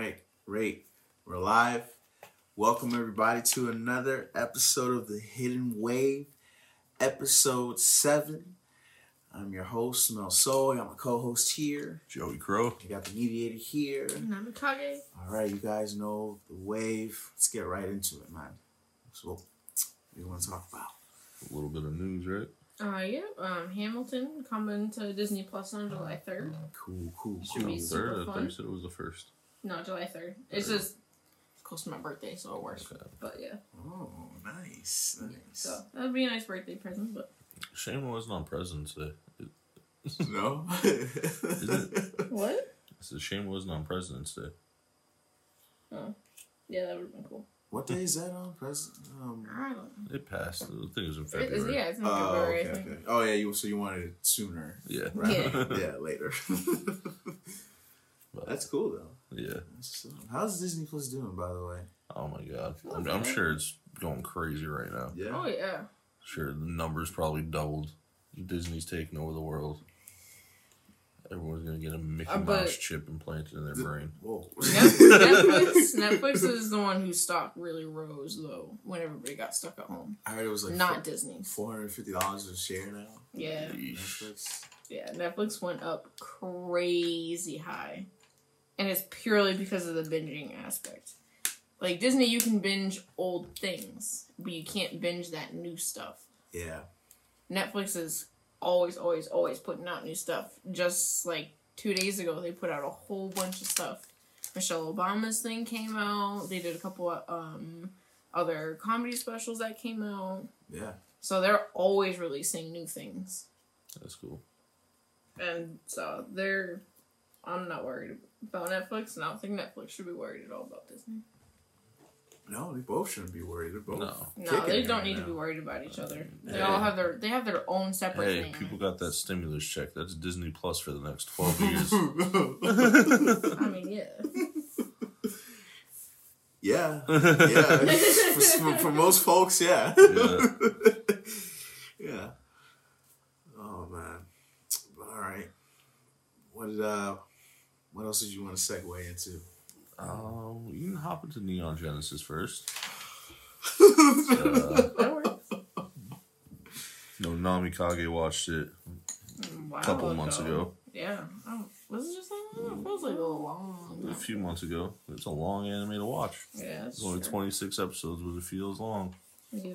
right, great. We're live. Welcome everybody to another episode of the Hidden Wave, episode seven. I'm your host, Mel Soy. I'm a co-host here. Joey Crow. We got the mediator here. Namikage. All right, you guys know the wave. Let's get right into it, man. So, what do you want to talk about? A little bit of news, right? Uh, yeah. Um, Hamilton coming to Disney Plus on July third. Cool, cool, Should cool. be super Third. I thought you said it was the first. No, July third. It's just close to my birthday, so it works. Okay. But yeah, Oh, nice, nice. so that would be a nice birthday present. But Shame it wasn't on President's Day. It, no. what? it's a shame it wasn't on President's Day. Oh, yeah, that would have been cool. what day is that on? President. Um, I don't know. It passed. I think it was in It is, February. yeah, it's in oh, February. okay, I think. okay. Oh, yeah. You so you wanted it sooner? Yeah. Right? Yeah. yeah, later. But, That's cool though. yeah. That's, how's Disney Plus doing, by the way? Oh my god. I'm, I'm sure it's going crazy right now. Yeah. Oh yeah. Sure, the numbers probably doubled. Disney's taking over the world. Everyone's gonna get a Mickey Uh, but- Mouse chip implanted in their brain. Whoa. Netflix, Netflix is the one whose stock really rose though when everybody got stuck at home. I heard it was like Not Disney. four hundred fifty dollars a share now. Yeah, Yeesh. Netflix. yeah. Netflix went up crazy high, and it's purely because of the binging aspect. Like Disney, you can binge old things, but you can't binge that new stuff. Yeah. Netflix is always, always, always putting out new stuff. Just like two days ago, they put out a whole bunch of stuff. Michelle Obama's thing came out. They did a couple of um, other comedy specials that came out. Yeah. So they're always releasing new things. That's cool. And so they're. I'm not worried about Netflix, and I don't think Netflix should be worried at all about Disney. No, they both shouldn't be worried. They're both. No. No, they don't right need to be worried about each other. They Hey. all have their they have their own separate Hey, thing. people got that stimulus check. That's Disney Plus for the next twelve years. I mean, yeah. yeah. Yeah. for, for, for most folks, yeah. Yeah. yeah. Oh man. All right. What did uh? What else did you want to segue into? Um, you can hop into Neon Genesis first. Uh, That works. no, Namikage watched it a couple months ago. Yeah. Oh, was it just that long? It feels like a long A few months ago. It's a long anime to watch. Yeah, It's only true. 26 episodes, but it feels long. Yeah.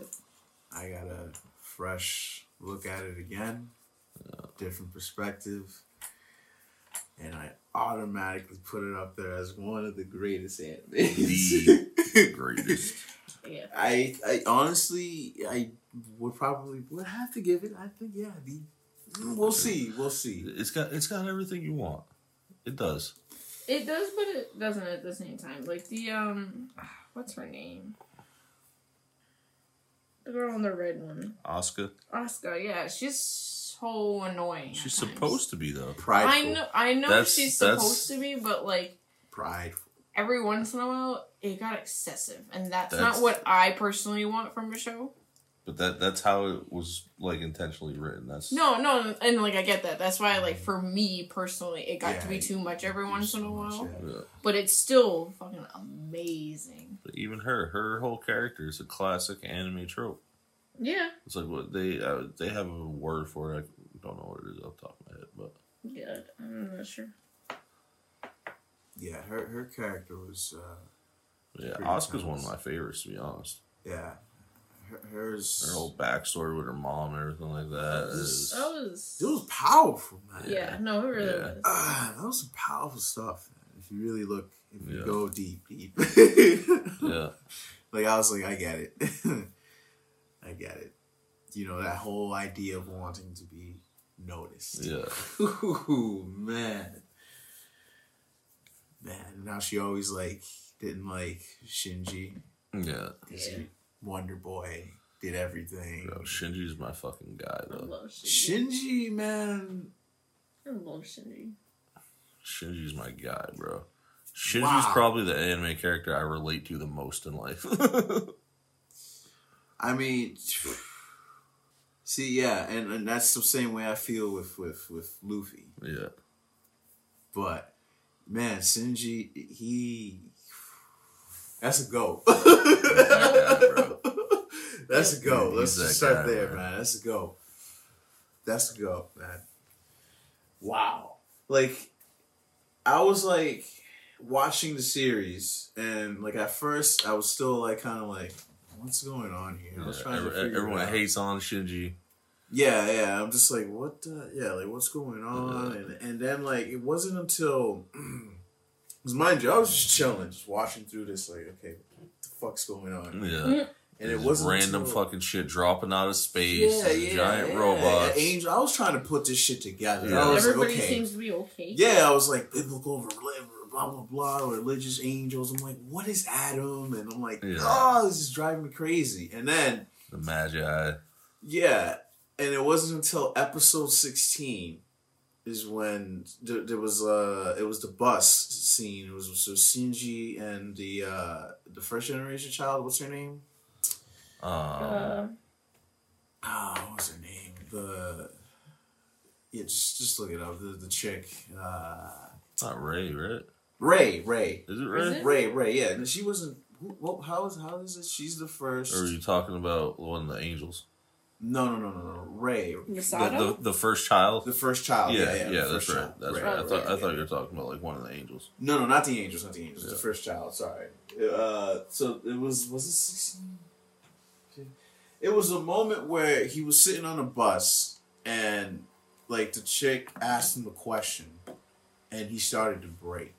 I got a fresh look at it again, different perspective, and I automatically put it up there as one of the greatest animes. The greatest. Yeah. I, I honestly, I would probably would have to give it. I think, yeah, the, we'll see, we'll see. It's got it's got everything you want. It does. It does, but it doesn't at the same time. Like the um, what's her name? The girl in the red one, Asuka. Asuka. Yeah, she's so annoying. She's times. supposed to be though. Prideful, I know. I know That's- she's that's- supposed to be, but like prideful. every once in a while, it got excessive, and that's, That's- not what I personally want from a show. But that that's how it was like intentionally written. That's No, no, and like I get that. That's why, like for me personally, it got to Yeah, be too much every once in a So much, while. yeah. Yeah. But it's still fucking amazing. But even her, her whole character is a classic anime trope. Yeah, It's like what they uh, they have a word for it. I don't know what it is off the top of my head, but yeah. I'm not sure. Yeah, her her character was, uh, yeah, Oscar's Asuka's one of my favorites to be honest. yeah, her, hers. Her whole backstory with her mom and everything like that is That was. it was powerful, man. Yeah, no, it really Yeah. was. Ah, that was some powerful stuff. Man. If you really look, if you Yeah. go deep, deep. yeah. Like I was like, I get it. I get it. You know that whole idea of wanting to be noticed. Yeah. Ooh, man. Man, now she always like didn't like Shinji Yeah. because Yeah. Wonder Boy did everything. Bro, Shinji's my fucking guy I though. love Shinji. Shinji, man. I love Shinji. Shinji's my guy, bro. Shinji's Wow. probably the anime character I relate to the most in life. I mean, see, yeah, and, and that's the same way I feel with with with Luffy. yeah. But man, Shinji, he that's a go. bro. That's a go. He's Let's that just start guy, there, man. man. That's a go. That's a go, man. Wow. Like, I was like watching the series, and like at first, I was still like kind of like, what's going on here? I was Yeah, trying to every- figure it everyone out. hates on Shinji. Yeah, yeah. I'm just like, what the? Yeah, like, what's going on? Yeah. And and then like, it wasn't until, because mind you, I was just chilling, just watching through this, like, okay, what the fuck's going on? Yeah. Mm-hmm. And it wasn't random until, fucking shit dropping out of space. yeah, and yeah, giant yeah. robots. Angel, I was trying to put this shit together. Yeah. I was Everybody like, okay. seems to be okay. Yeah, I was like biblical, rel- blah blah blah, religious angels. I'm like, what is Adam? And I'm like, Yeah. oh, this is driving me crazy. And then The Magi. Yeah, and it wasn't until episode sixteen is when there, there was uh it was the bus scene. It was so Shinji and the uh the first generation child. What's her name? Um, Uh, Ah, what was her name? The yeah, just just look it up. The the chick, uh, it's not Rei, right? Rei, Rei, Is it Rei? Is it? Rei, Rei. Yeah, and she wasn't. Who, what, how is how is it? She's the first. Or are you talking about one of the angels? No, no, no, no, no. Rei, The, Misato? the, the first child? the first child. yeah, Yeah, yeah, yeah, that's right. child. That's Rei, right. I Right, thought I right, thought you were talking about like one of the angels. No, no, not the angels, not the angels. Yeah. The first child. Sorry. Uh, so it was was it sixteen? It was a moment where he was sitting on a bus and like the chick asked him a question, and he started to break.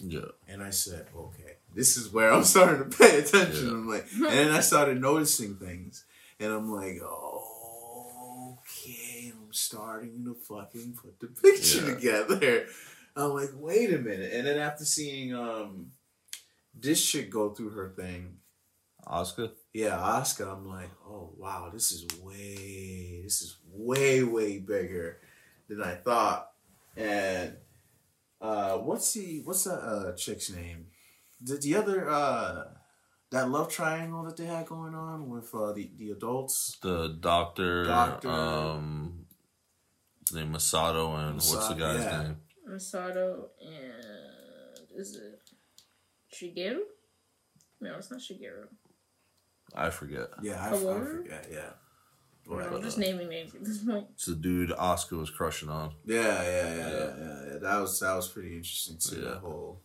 Yeah. And I said, okay, this is where I'm starting to pay attention. Yeah. I'm like, and then I started noticing things, and I'm like, oh, okay, I'm starting to fucking put the picture Yeah. together. I'm like, wait a minute. And then after seeing um this chick go through her thing, Asuka? yeah, Asuka, I'm like, oh wow, this is way, this is way, way bigger than I thought. And uh, what's the what's that uh chick's name? The the other uh that love triangle that they had going on with uh the the adults. The doctor, Doctor. um his name Misato and what's the guy's yeah. name? Misato and is it Shigeru? No, it's not Shigeru. I forget. Yeah, I, I forget. Yeah. Well, But, I'm just uh, naming names at this point. It's the dude Asuka was crushing on. Yeah, yeah, yeah, Yeah. yeah, yeah, yeah. That was that was pretty interesting too. Yeah. That whole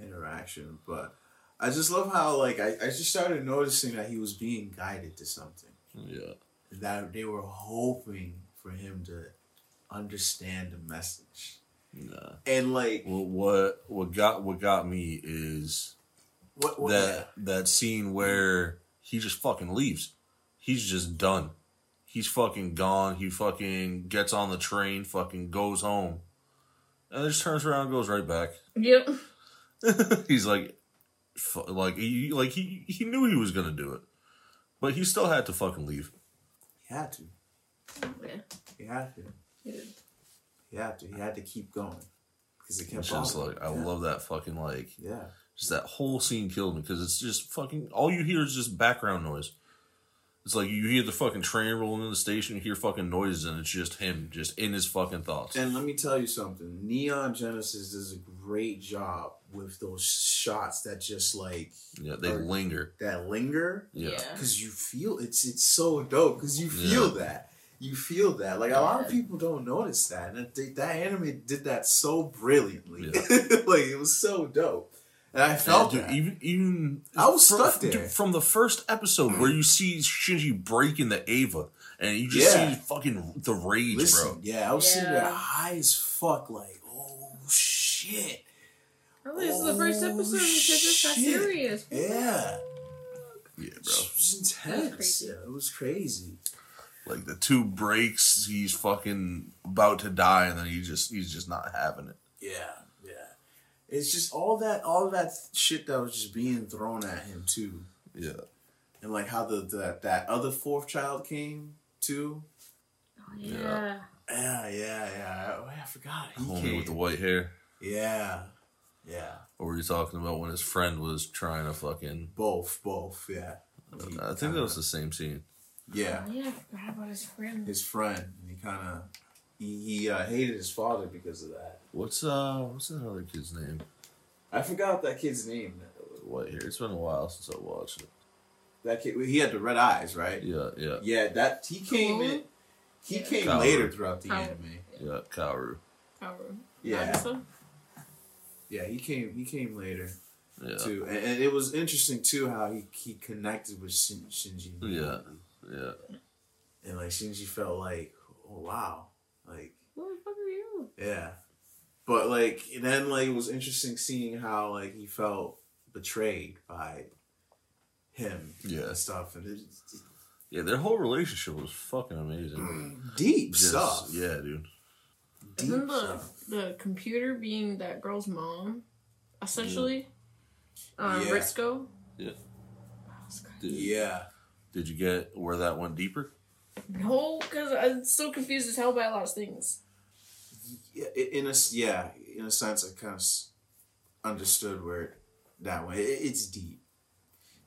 interaction, but I just love how like I, I just started noticing that he was being guided to something. Yeah. That they were hoping for him to understand the message, Nah. and like Well, what what got what got me is what, what that that scene where he just fucking leaves. He's just done. He's fucking gone. He fucking gets on the train, fucking goes home, and then just turns around and goes right back. Yep. He's like, like he like he he knew he was gonna do it, but he still had to fucking leave. he had to, Yeah. he had to, he did. he had to, he had to keep going because it kept It's just like I yeah. love that fucking like yeah. just that whole scene killed me because it's just fucking all you hear is just background noise. It's like you hear the fucking train rolling in the station, you hear fucking noises, and it's just him, just in his fucking thoughts. And let me tell you something. Neon Genesis does a great job with those shots that just like yeah, they or- linger. that linger? Yeah, because you feel it's it's so dope because you feel that. You feel that. Like a lot of people don't notice that and they, that anime did that so brilliantly. Like it was so dope and I felt dude, that. even even I was fr- stuck dude, there. from the first episode where you see Shinji breaking the Eva, and you just Yeah. see fucking the rage, Listen, bro. yeah, I was sitting there high as fuck, like, oh shit, Oh, this is the first Oh, episode. and It's just that shit. serious. yeah, Yeah, it bro. was intense. Yeah, it was crazy. Like the two breaks, he's fucking about to die, and then he just he's just not having it. Yeah, yeah. It's just all that, all that shit that was just being thrown at him too, Yeah, and like how the that that other fourth child came too. Oh, yeah. Yeah, yeah, yeah. Oh, I forgot. He homie came. with the white hair. yeah, yeah. Or were you talking about when his friend was trying to fucking? Both, both. Yeah. He I think that was the same scene. Yeah, Oh, yeah, I forgot about his friend. his friend. And he kind of he, he uh, hated his father because of that. What's uh what's that other kid's name? I forgot that kid's name. What here? It's been a while since I watched it. That kid, he had the red eyes, right? Yeah, yeah, Yeah, that he came in. He Yeah. came Kaoru. later throughout the Kaoru. anime. yeah. Kaoru. Kaoru. Yeah, Nagisa? yeah, he came. He came later Yeah, too, and, and it was interesting too how he he connected with Shin, Shinji. yeah, yeah. and like Shinji felt like, oh wow, like Who the fuck are you? yeah, but like and then like it was interesting seeing how like he felt betrayed by him Yeah. and stuff, and it's Yeah, their whole relationship was fucking amazing. deep Just- stuff. Yeah, dude. deep Isn't the stuff. the computer being that girl's mom, essentially? Um, Yeah. Ritsuko. Yeah. That's. Did, Yeah, did you get where that went deeper? No, because I'm so confused as hell by a lot of things. yeah, in a s- yeah, in a sense, I kind of understood where that went. It, it's deep.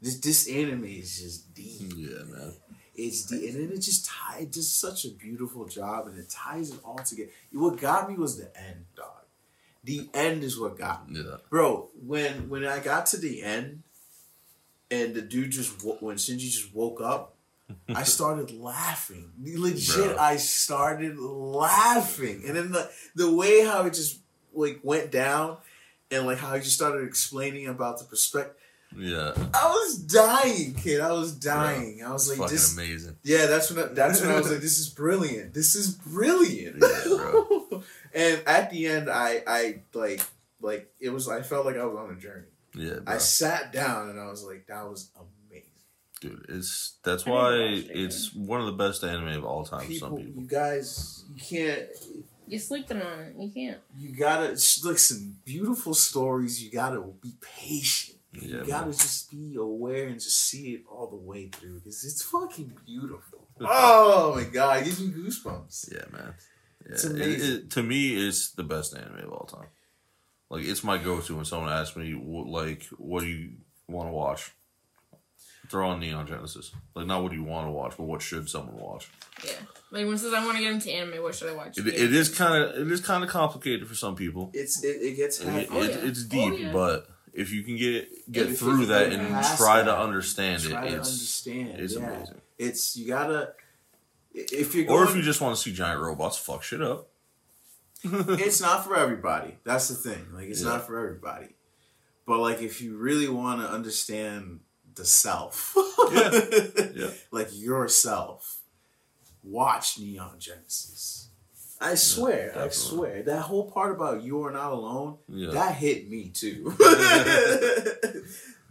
This this anime is just deep. Yeah, man. It's deep, and then it just ties. It does such a beautiful job, and it ties it all together. What got me was the end, dog. The end is what got me, Yeah. bro. When when I got to the end, and the dude just when Shinji just woke up, I started laughing. Legit, Bro. I started laughing, and then the the way how it just like went down, and like how he just started explaining about the perspective. Yeah. I was dying, kid. I was dying. I was like, this. amazing. Yeah, that's when. I, that's when I was like, this is brilliant. This is brilliant. Yeah, bro. and at the end, I I like like it was. I felt like I was on a journey. Yeah, bro. I sat down and I was like, that was amazing. Dude, it's that's I why watch it it's one of the best anime of all time for People, some people. you guys, you can't. You're sleeping on it. You can't. You gotta listen. Beautiful stories. You gotta be patient. Yeah, you gotta man. just be aware and just see it all the way through because it's fucking beautiful. oh my god, it gives me goosebumps. Yeah, man. Yeah, It's it- amazing. it- to me, it's the best anime of all time. Like, it's my go-to when someone asks me, wh- like, what do you want to watch? Throw on Neon Genesis. Like, not what do you want to watch, but what should someone watch? Yeah. Like when says I want to get into anime, what should I watch? It, it is kind of it is kind of complicated for some people. It's it, it gets It- heavy. Oh, it- yeah. It's Oh, deep, yeah. but if you can get get If you through that and try that, to understand Try it, to it's understand. it's yeah. amazing. It's you gotta. If you're Or if you just want to see giant robots fuck shit up. it's not for everybody. That's the thing. Like it's Yeah. not for everybody. But like if you really want to understand the self, Yeah. Yeah. like yourself, watch Neon Genesis. I swear, I swear, that whole part about you are not alone, Yeah. that hit me too.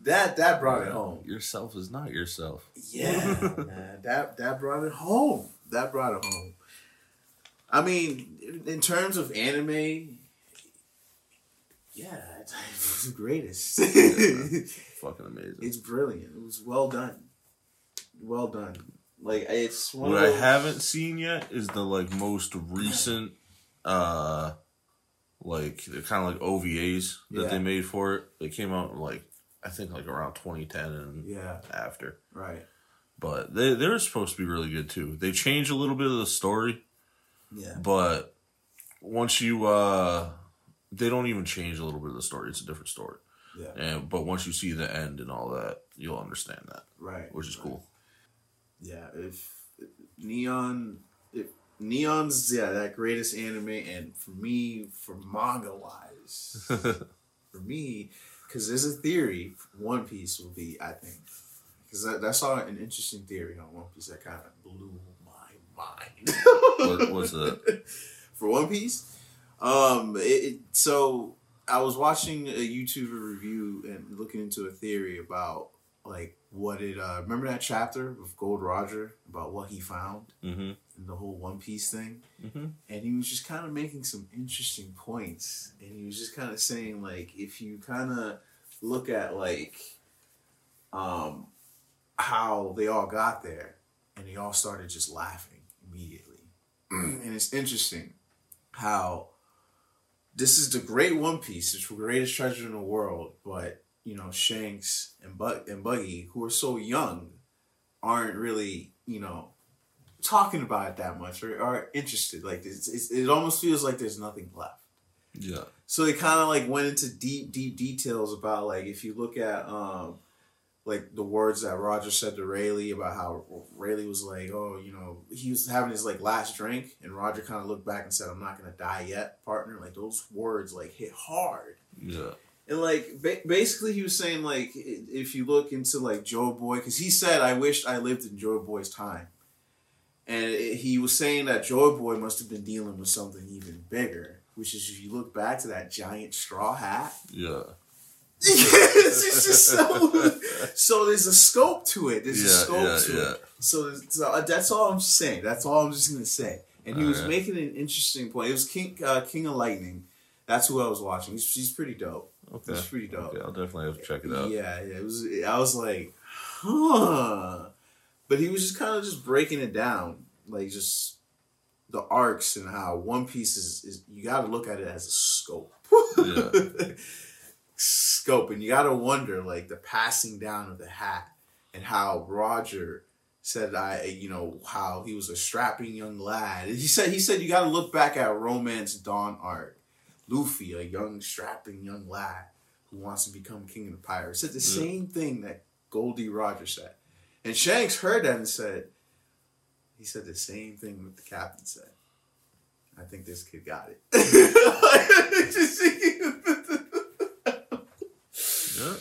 that that brought it home. Yourself is not yourself. Yeah, man, that that brought it home. That brought it home. I mean, in terms of anime, yeah, it's the greatest. Fucking amazing. it's brilliant. It was well done. Well done. Like it's one What of I haven't seen yet is the like most recent uh like they're kind of like OVAs that Yeah. they made for it. They came out like I think like around 2010 and Yeah, after. right. But they they're supposed to be really good too. They change a little bit of the story, Yeah, but once you uh they don't even change a little bit of the story. It's a different story. yeah, And but once you see the end and all that, you'll understand that, right. which is right. cool. Yeah, if Neon, if Neon's yeah that greatest anime, and for me, for manga wise, for me, because there's a theory, One Piece will be, I think, because I, I saw an interesting theory on One Piece that kind of blew my mind. What- what's that? For One Piece, um, it, it, so I was watching a YouTuber review and looking into a theory about like what it. Uh, remember that chapter with Gold Roger about what he found hmm in the whole One Piece thing, hmm and he was just kind of making some interesting points, and he was just kind of saying like if you kind of look at like um how they all got there, and they all started just laughing immediately, and it's interesting how this is the great One Piece, it's the greatest treasure in the world, but you know Shanks and Bug and Buggy, who are so young, aren't really you know talking about it that much or, are interested. Like it's, it's, it almost feels like there's nothing left. Yeah. So they kind of like went into deep, deep details about like if you look at um like the words that Roger said to Rayleigh about how Rayleigh was like, oh, you know, he was having his like last drink, and Roger kind of looked back and said, "I'm not gonna die yet, partner." Like those words like hit hard. Yeah. And like ba- basically, he was saying like if you look into like Joy Boy, because he said, "I wished I lived in Joy Boy's time," and it, he was saying that Joy Boy must have been dealing with something even bigger, which is if you look back to that giant straw hat. Yeah. it's just so, so there's a scope to it. There's a scope yeah, to yeah. it. So, so that's all I'm saying. That's all I'm just gonna say. And he was Alright. making an interesting point. It was King uh, King of Lightning. That's who I was watching. He's, he's pretty dope. Okay. He's pretty dope. Okay, I'll definitely have to check it out. Yeah, yeah. It was. I was like, huh. But he was just kind of just breaking it down, like just the arcs and how One Piece is. is you got to look at it as a scope. Yeah. scope, and you got to wonder like the passing down of the hat and how Roger said I you know how he was a strapping young lad. He said he said you got to look back at Romance Dawn Arc, Luffy, a young strapping young lad who wants to become king of the pirates, said the Yeah. same thing that Gol D. Roger said. And Shanks heard that and said, he said the same thing that the captain said. I think this kid got it. Yeah.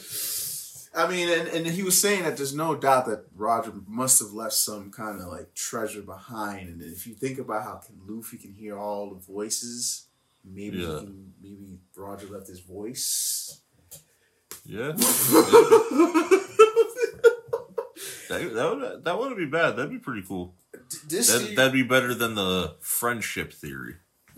I mean, and, and he was saying that there's no doubt that Roger must have left some kind of like treasure behind. And if you think about how can Luffy can hear all the voices, maybe he Yeah. can, maybe Roger left his voice. Yeah. That, that would that wouldn't be bad. That'd be pretty cool. this That that'd be better than the friendship theory.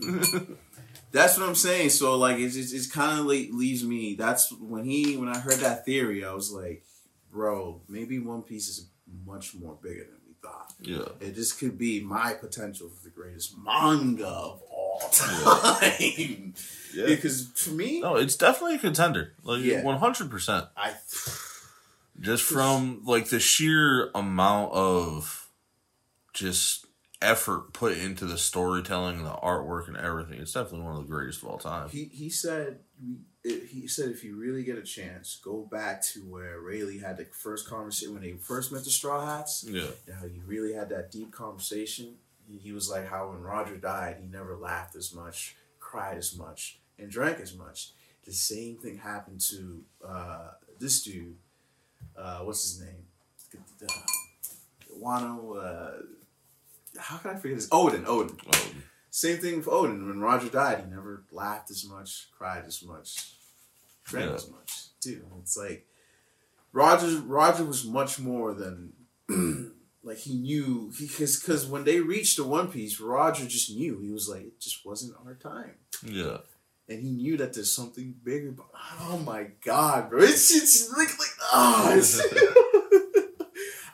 That's what I'm saying. So like, it's it's, it's kind of like leaves me. That's when he when I heard that theory, I was like, bro, maybe One Piece is much more bigger than we thought. Yeah. It just could be my potential for the greatest manga of all time. Yeah. Because for me, No, it's definitely a contender. Like one hundred percent. I Just from like the sheer amount of just effort put into the storytelling, the artwork, and everything. It's definitely one of the greatest of all time. he he said he said if you really get a chance, go back to where Rayleigh had the first conversation when they first met the Straw Hats. Yeah. how he really had that deep conversation. He, he was like how when Roger died, he never laughed as much, cried as much, and drank as much. The same thing happened to uh, this dude. Uh, what's his name? Wano. Uh, how can I forget this? Oden? Oden. Oh, Same thing with Oden. When Roger died, he never laughed as much, cried as much, drank Yeah. as much. Dude, it's like Roger. Roger was much more than like he knew. Because because when they reached the One Piece, Roger just knew. He was like, it just wasn't our time, yeah. and he knew that there's something bigger. But oh my god, bro, it's it's like like oh, it's,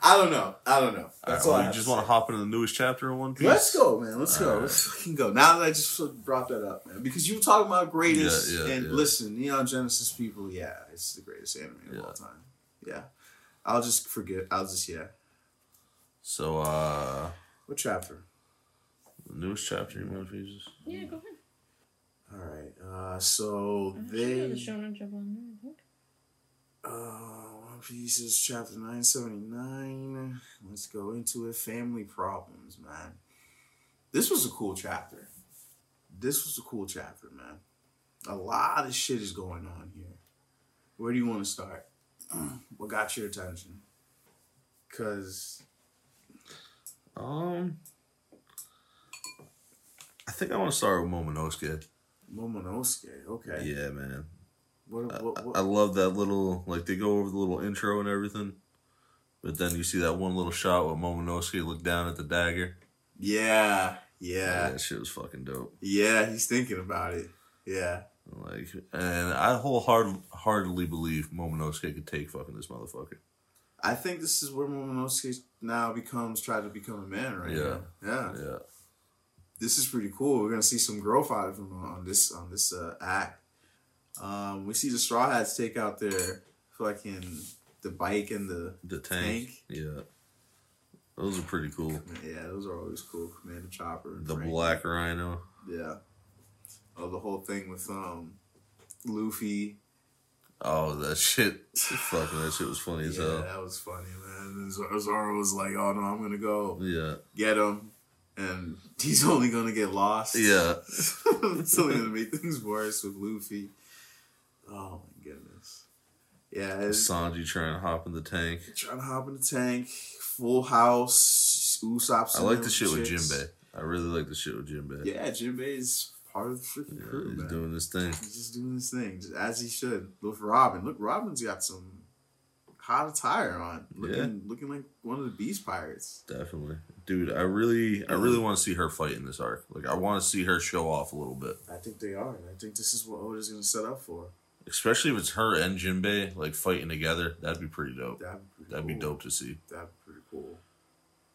I don't know. I don't know. That's all. All I well, have you just want to hop into the newest chapter of One Piece? Let's go, man. Let's go. Alright. Let's fucking go. Now that I just brought that up, man, because you were talking about greatest, Yeah, yeah, and yeah. listen, Neon Genesis people, yeah, it's the greatest anime of all time. Yeah, I'll just forget. I'll just yeah. So, uh, What chapter? the newest chapter of One Piece. Yeah, go ahead. All right. Uh, so I'm sure the they. Shonen Jump on there, I think. Uh, One Piece is chapter nine seventy nine. Let's go into it. Family problems, man. This was a cool chapter. This was a cool chapter, man. A lot of shit is going on here. Where do you want to start? What got your attention? Cause Um, I think I want to start with Momonosuke. Momonosuke. Okay. Yeah, man. What, I, what, what, I love that little like they go over the little intro and everything, but then you see that one little shot with Momonosuke look down at the dagger. yeah. Yeah, Yeah. that shit was fucking dope. Yeah. He's thinking about it. Yeah. Like, and I wholeheartedly believe Momonosuke could take fucking this motherfucker. I think this is where Momonosuke now becomes try to become a man right Yeah. now. Yeah. Yeah, this is pretty cool. We're gonna see some growth out of him on this on this uh, act. Um, we see the Straw Hats take out their fucking the bike and the the tank. Tank? Yeah, Those are pretty cool. Yeah, those are always cool. Commander Chopper. The Frank. Black Rhino. Yeah. Oh, the whole thing with um, Luffy. Oh, that shit. Fucking that shit was funny as hell. Yeah, hell. that was funny, man. And Zoro Zoro was like, "Oh no, I'm gonna go Yeah. get him," and he's only gonna get lost. Yeah. it's only gonna make things worse with Luffy. Oh my goodness. Yeah, Sanji trying to hop in the tank. trying to hop in the tank. Full house. Usopp's. I like the shit with chicks. Jinbei. I really like the shit with Jinbei. Yeah, Jinbei is part of the freaking Yeah, crew, he's man. doing this thing. He's just doing this thing, just as he should. Look Robin. Look, Robin's got some hot attire on. Looking, looking like one of the Beast Pirates. Definitely, dude. I really, I really want to see her fight in this arc. Like, I want to see her show off a little bit, I think they are. I think this is what Oda's going to set up for. Especially if it's her and Jinbei like fighting together. That'd be pretty dope. That'd be pretty That'd cool. be dope to see. That'd be pretty cool.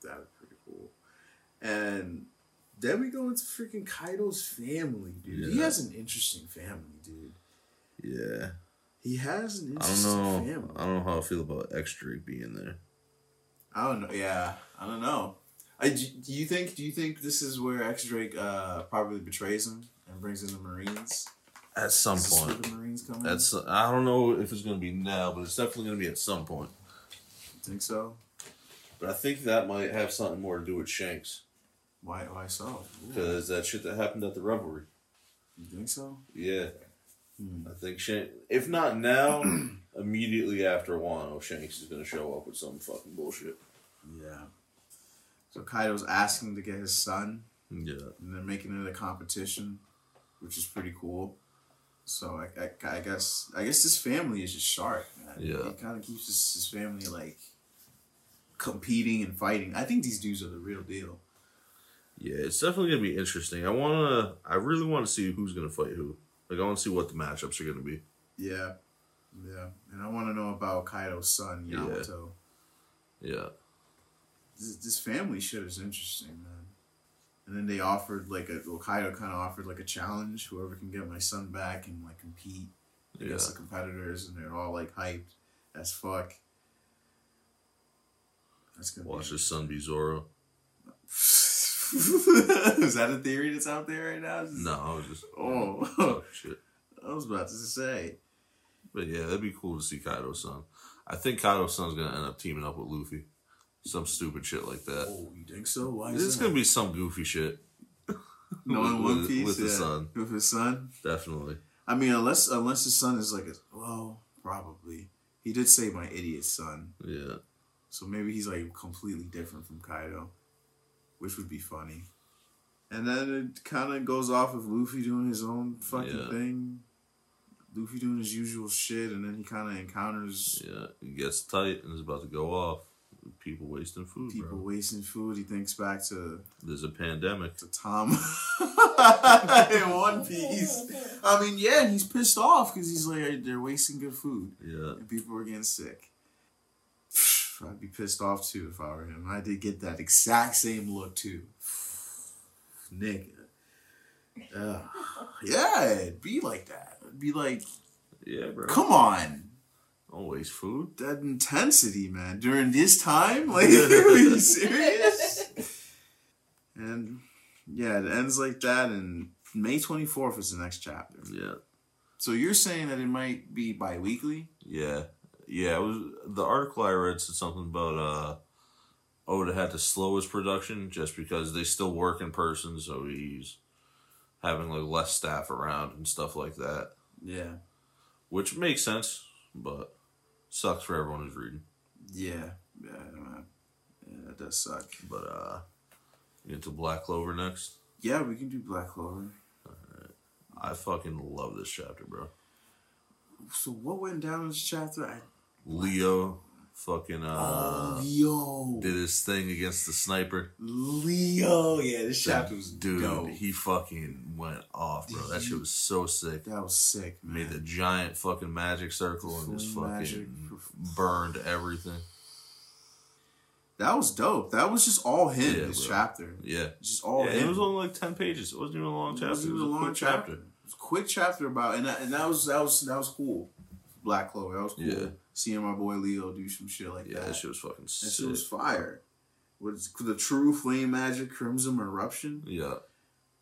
That'd be pretty cool. And then we go into freaking Kaido's family, dude. He has an interesting family, dude. Yeah, He has an I don't interesting know. family. I don't know how I feel about X Drake being there. I don't know. Yeah, I don't know. I, do do you think? Do you think this is where X Drake uh, probably betrays him and brings in the Marines? At some point, the Marines come in? that's I don't know if it's gonna be now, but it's definitely gonna be at some point. You think so? But I think that might have something more to do with Shanks Why? Why so? Because that shit that happened at the revelry. you think so? Yeah, Hmm. I think Shanks. If not now, immediately after Wano, Shanks is gonna show up with some fucking bullshit. Yeah. So Kaido's asking to get his son, Yeah, and they're making it a competition, which is pretty cool. So I, I, I guess I guess this family is just sharp, man. Yeah. He kind of keeps his, his family like competing and fighting. I think these dudes are the real deal. yeah, it's definitely gonna be interesting. I wanna, I really want to see who's gonna fight who. Like, I want to see what the matchups are gonna be. Yeah. Yeah. And I want to know about Kaido's son, Yeah. Yamato. Yeah, This, this family shit is interesting, man. And then they offered like a well, Kaido kind of offered like a challenge. Whoever can get my son back and like compete yeah. against the competitors, and they're all like hyped as fuck. That's gonna Watch his son be Zoro. is that a theory that's out there right now? No, I was just Oh. talking shit. I was about to say. But yeah, that'd be cool to see Kaido's son. I think Kaido's son's gonna end up teaming up with Luffy. Some stupid shit like that. Oh, you think so? Why This is that? gonna be some goofy shit. no in One with- Piece with his yeah. son. With his son. Definitely. I mean, unless unless his son is like a well, probably. He did say my idiot son, Yeah. so maybe he's like completely different from Kaido, which would be funny. And then it kind of goes off of Luffy doing his own fucking Yeah. thing. Luffy doing his usual shit, and then he kind of encounters Yeah. He gets tight and is about to go off. People wasting food, people bro. wasting food. He thinks back to There's a pandemic. to Tom in One Piece. I mean, yeah, he's pissed off because he's like they're wasting good food. Yeah. and people were getting sick. I'd be pissed off too if I were him. I did get that exact same look too. Nigga. Ugh. Uh, yeah, it'd be like that. It'd be like, Yeah, bro. come on. Don't food. That intensity, man. During this time? Like, are you serious? And yeah, it ends like that, and May 24th is the next chapter. Yeah. So you're saying that it might be bi weekly? Yeah. Yeah, it was the article I read said something about uh Oda had to slow his production just because they still work in person, so he's having like less staff around and stuff like that. Yeah. Which makes sense, but sucks for everyone who's reading. Yeah. Yeah, I don't know. Yeah, that does suck. But uh get into Black Clover next. Yeah, we can do Black Clover. Alright. I fucking love this chapter, bro. So what went down in this chapter? I, Leo fucking uh Leo. did his thing against the sniper. Leo. Yeah, this chapter was Dude, dope. he fucking went off, bro. That shit was so sick. that was sick, man. Made the giant fucking magic circle and just fucking magic. burned everything. That was dope. That was just all him. Yeah, this bro. chapter, Yeah. just all yeah, him. it was only like ten pages. It wasn't even a long It chapter. wasn't It was even a quick chapter. It was a quick chapter about, and that, and that was that was that was cool. Black Clover, that was cool. Yeah. Seeing my boy Leo do some shit like Yeah, that. Yeah, that shit was fucking That sick. shit was fire. What's the true flame magic crimson eruption? Yeah.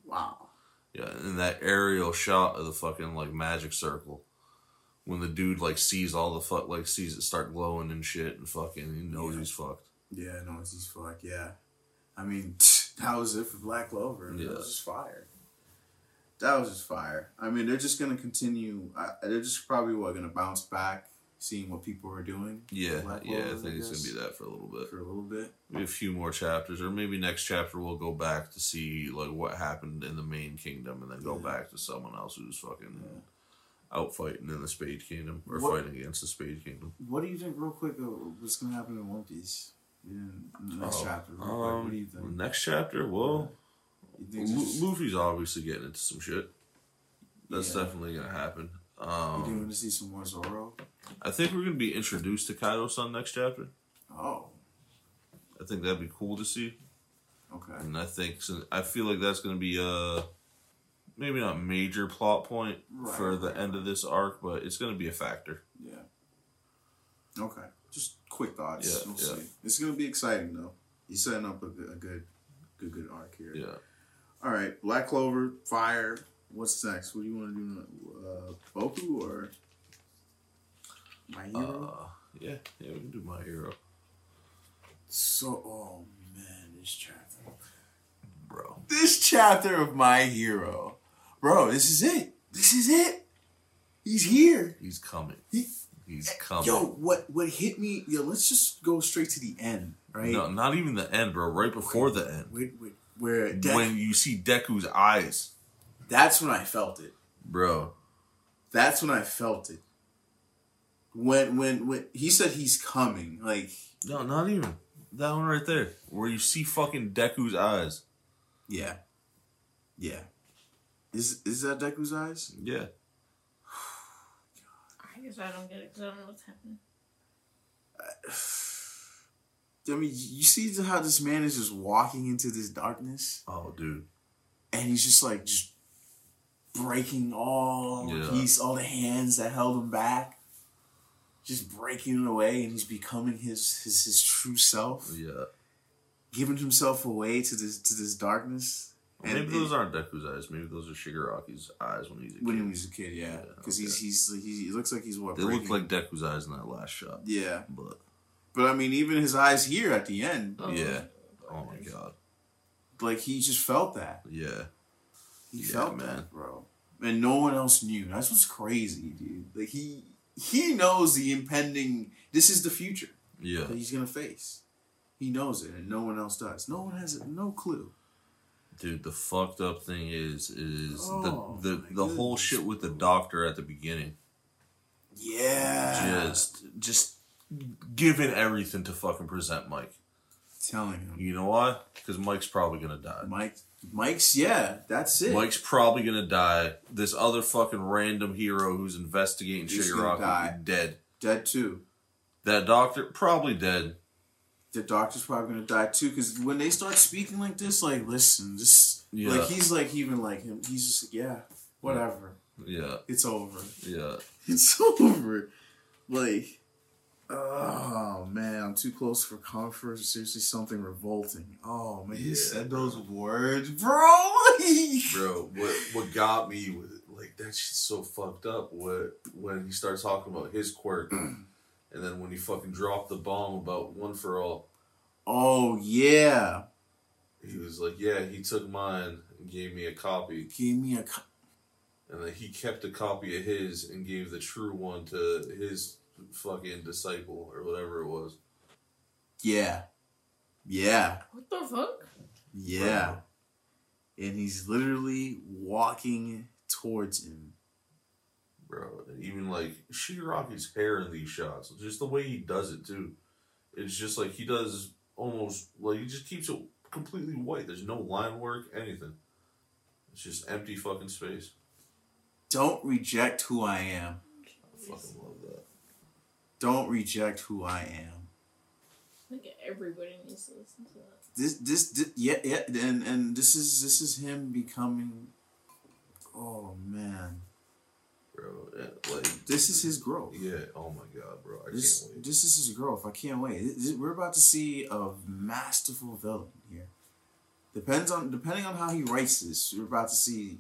Wow. Yeah, and that aerial shot of the fucking like magic circle, when the dude like sees all the fuck like sees it start glowing and shit, and fucking he knows Yeah. he's fucked. Yeah, no, it's just fuck. Yeah, I mean that was it for Black Clover. Yeah. was just fire. That was just fire. I mean, they're just gonna continue. I, they're just probably what gonna bounce back, seeing what people are doing. Yeah, yeah, I think I it's gonna be that for a little bit. for a little bit. Maybe a few more chapters, or maybe next chapter we'll go back to see like what happened in the main kingdom, and then go Yeah. back to someone else who's fucking Yeah. out fighting in the Spade Kingdom or What- fighting against the Spade Kingdom. What do you think, real quick? Of what's gonna happen in One Piece? In the next Oh, chapter. Quick, what do you Um, think? next chapter, well, You just, Luffy's obviously getting into some shit. That's Yeah. definitely gonna happen. you think we're Um, gonna see some more Zoro? I think we're gonna be introduced to Kaido's son next chapter. Oh, I think that'd be cool to see, okay. and I think so- I feel like that's gonna be a maybe not major plot point Right, for the right, end of this arc, but it's gonna be a factor. Yeah. Okay. Just quick thoughts. Yeah, we'll yeah. see. It's gonna be exciting though. He's setting up a good, a good, good, good arc here. Yeah. All right, Black Clover, Fire. What's next? What do you want to do? Uh, Boku or My Hero? Uh, yeah, yeah, we can do my hero, so, oh man, this chapter. bro. This chapter of My Hero, bro. This is it. This is it. He's here. He's coming. He, He's coming. yo, what what hit me? Yo, let's just go straight to the end, right? no, not even the end, bro. Right before the end, Wait, wait, where De- when you see Deku's eyes, that's when I felt it. bro. That's when I felt it. When when when he said he's coming, like No, not even that one right there, where you see fucking Deku's eyes. yeah, yeah. Is is that Deku's eyes? Yeah, I guess I don't get it because I don't know what's happening. I mean, you see how this man is just walking into this darkness, oh, dude. and he's just like just breaking all Yeah. he's all the hands that held him back, just breaking it away, and he's becoming his his his true self, Yeah, giving himself away to this to this darkness. And maybe it- those aren't Deku's eyes. Maybe those are Shigaraki's eyes when he's a kid. when he was a kid, yeah, because he's okay. he's he, he looks like he's what they look like Deku's eyes in that last shot. yeah, But but I mean, even his eyes here at the end, Oh. yeah, oh my god, like he just felt that yeah, he Yeah, felt man. that, bro, and no one else knew. That's what's crazy, dude. Like he he knows the impending. This is the future yeah. that he's gonna face. He knows it, and no one else does. No one has it. no clue. Dude, the fucked up thing is is Oh, the the the whole shit with the doctor at the beginning. Yeah, Just just giving everything to fucking Present Mic. Telling him, You know why? Because Mic's probably gonna die. Mic. Mic's yeah, that's it. Mic's probably gonna die. This other fucking random hero who's investigating He's Shigaraki die. dead. dead too. That doctor probably dead. the doctor's probably gonna die too. Because when they start speaking like this, like listen, just Yeah. like he's like even like him. He's just like, yeah, whatever. Yeah, It's over. yeah. It's over. Like, oh man, I'm too close for comfort. Seriously, something revolting. Oh man, he Yeah, said those words, bro. Bro, what what got me was like that shit's so fucked up. What when he starts talking about his quirk, and then when he fucking dropped the bomb about one for all, oh yeah, he was like, "Yeah, he took mine and gave me a copy, Gave me a. Co- and then he kept a copy of his and gave the true one to his fucking disciple or whatever it was." yeah, yeah, What the fuck? yeah. And he's literally walking towards him. bro. Even like Shigaraki's hair in these shots, just the way he does it too. It's just like he does almost like he just keeps it completely white. There's no line work, anything. It's just empty fucking space. Don't reject who I am. I fucking love that. Don't reject who I am. I think everybody needs to listen to that. This, this, this yeah, yeah, and and this is this is him becoming. Oh man, bro. Like This is his growth. Yeah. Oh my god, bro. I This, can't wait. this is his growth. I can't wait. This- We're about to see a masterful villain here. Depends on depending on how he writes this. We're about to see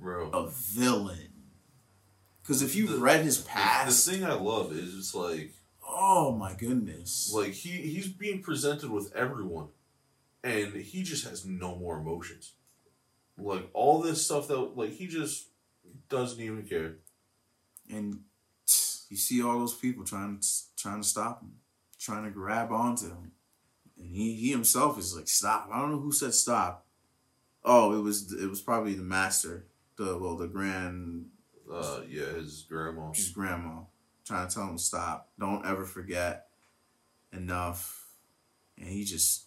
Bro. a villain. Because if you The- read his past, The thing I love is it's like oh my goodness, like he he's being presented with everyone, and he just has no more emotions. Like all this stuff that like he just doesn't even care. and you see all those people trying trying to stop him, trying to grab onto him, and he he himself is like stop. I don't know who said stop. Oh, it was it was probably the master, the well the grand Uh, yeah, his grandma. his grandma trying to tell him to stop. Don't ever forget enough. And he just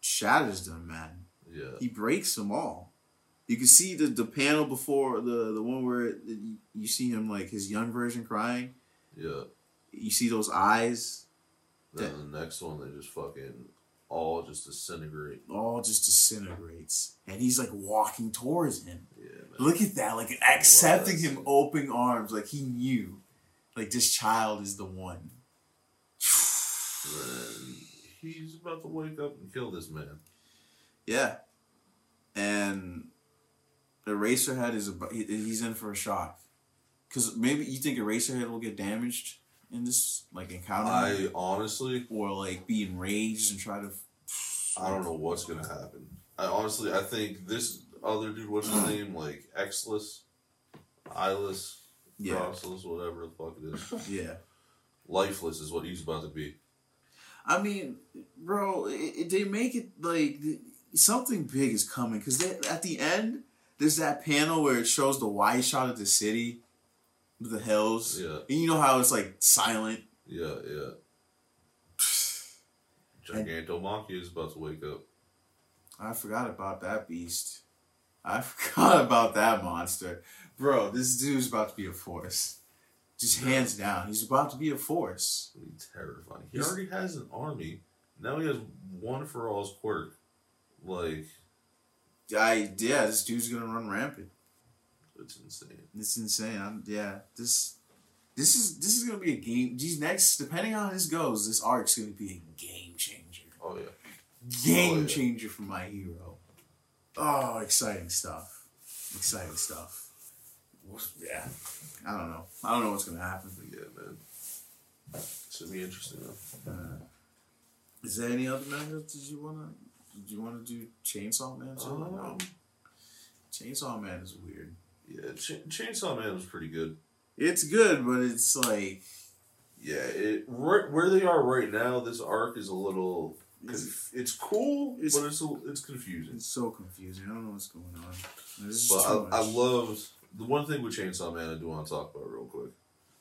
shatters them, man. Yeah, He breaks them all. You can see the, the panel before the the one where it, you, you see him like his young version crying. yeah. You see those eyes Then the next one, they just fucking all just disintegrate. all just disintegrates, and he's like walking towards him. Look at that, like accepting him open arms, like he knew, like this child is the one. He's about to wake up and kill this man. Yeah. And Eraserhead is about, he's in for a shock. Cause maybe you think Eraserhead will get damaged in this like encounter, I honestly, or like be enraged and try to. I don't know what's gonna happen. I honestly, I think this other dude, what's his name, like Exless, Eyeless, Yeah, Crossless, whatever the fuck it is, yeah. lifeless is what he's about to be. I mean, bro, it, it- they make it like th- something big is coming. Cause at the end, there's that panel where it shows the wide shot of the city, the hills. Yeah, And you know how it's like silent. yeah, yeah. Gigantomachia is about to wake up. I forgot about that beast. I forgot about that monster. Bro, this dude's about to be a force. Just hands down. He's about to be a force. Terrifying. He He's- already has an army. Now he has one for all's quirk. Like, I yeah, this dude's gonna run rampant. it's insane. It's insane. I'm, yeah, this this is this is gonna be a game. These next, depending on how this goes, this arc's gonna be a game changer. Oh yeah. Game Oh, yeah. changer for my hero. Oh, exciting stuff. Exciting stuff. Yeah, I don't know. I don't know what's gonna happen. Yeah, man. Should be interesting though. Uh, is there any other manga did you wanna did you wanna do Chainsaw Man no. Um, Chainsaw Man is weird. yeah, Ch- Chainsaw Man was pretty good. It's good, but it's like Yeah, it right where they are right now. This arc is a little. Conf- it's cool, It's- but it's it's confusing. it's so confusing. I don't know what's going on. There's But I, I loved the one thing with Chainsaw Man. I do want to talk about real quick.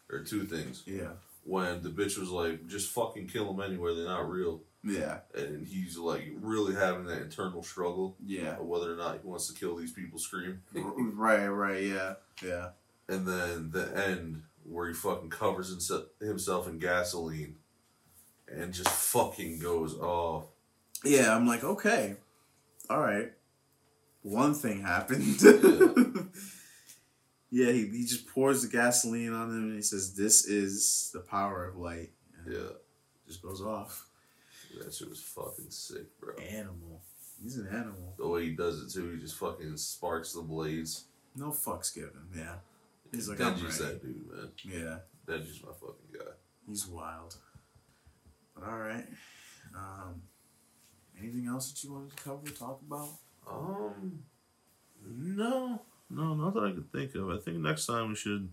There are two things. Yeah, When the bitch was like, "Just fucking kill them anywhere. They're not real," yeah, and he's like really having that internal struggle yeah. of whether or not he wants to kill these people. Scream. right, right. Yeah, yeah. And then the end where he fucking covers himse- himself in gasoline and just fucking goes off. Yeah, I'm like, okay, all right. One thing happened. yeah, he, he just pours the gasoline on him and he says, "This is the power of light." And Yeah, just goes off. that shit was fucking sick, bro. Animal. He's an animal. The way he does it too, he just fucking sparks the blades. No fucks given. Yeah, He's like, I'm Denji's that dude, man. yeah. Denji's my fucking guy. He's wild. But all right. Um, anything else that you wanted to cover, talk about? Um, no, no, not that I could think of. I think next time we should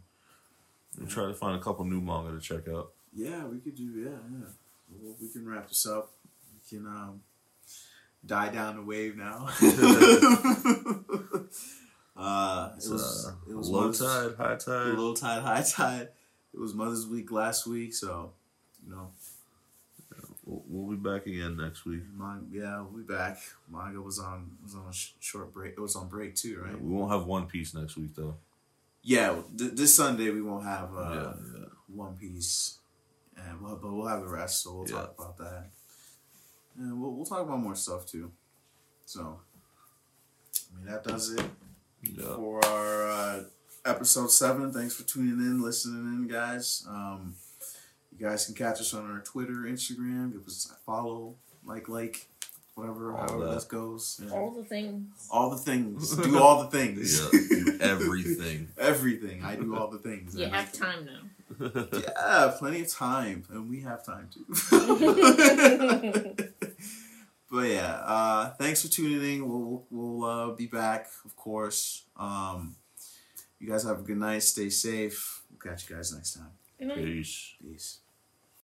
try to find a couple new manga to check out. Yeah, we could do. Yeah, yeah. Well, we can wrap this up. We can um, die down the wave now. uh, it was uh, it was low Mother's- tide, high tide. low tide, high tide. It was Mother's Week last week, so you know, We'll, we'll be back again next week. mine, yeah, we'll be back. Manga was on was on a sh- short break. It was on break too, right? We won't have One Piece next week though. Yeah, th- this Sunday we won't have uh, yeah, yeah. One Piece, and we'll, but we'll have the rest, so we'll Yeah. talk about that. And we'll we'll talk about more stuff too. So, I mean that does it yeah. for our uh, episode seven. Thanks for tuning in, listening in, guys. Um, you guys can catch us on our Twitter, Instagram. Give us a follow, like, like, whatever, All however that. that goes. Yeah. All the things. All the things. Do all the things. Yeah, do everything. Everything. I do all the things. You have time now. Yeah, plenty of time, and we have time too. but yeah, uh, thanks for tuning in. We'll we'll uh, be back, of course. Um, you guys have a good night. Stay safe. We'll catch you guys next time. Peace. Peace.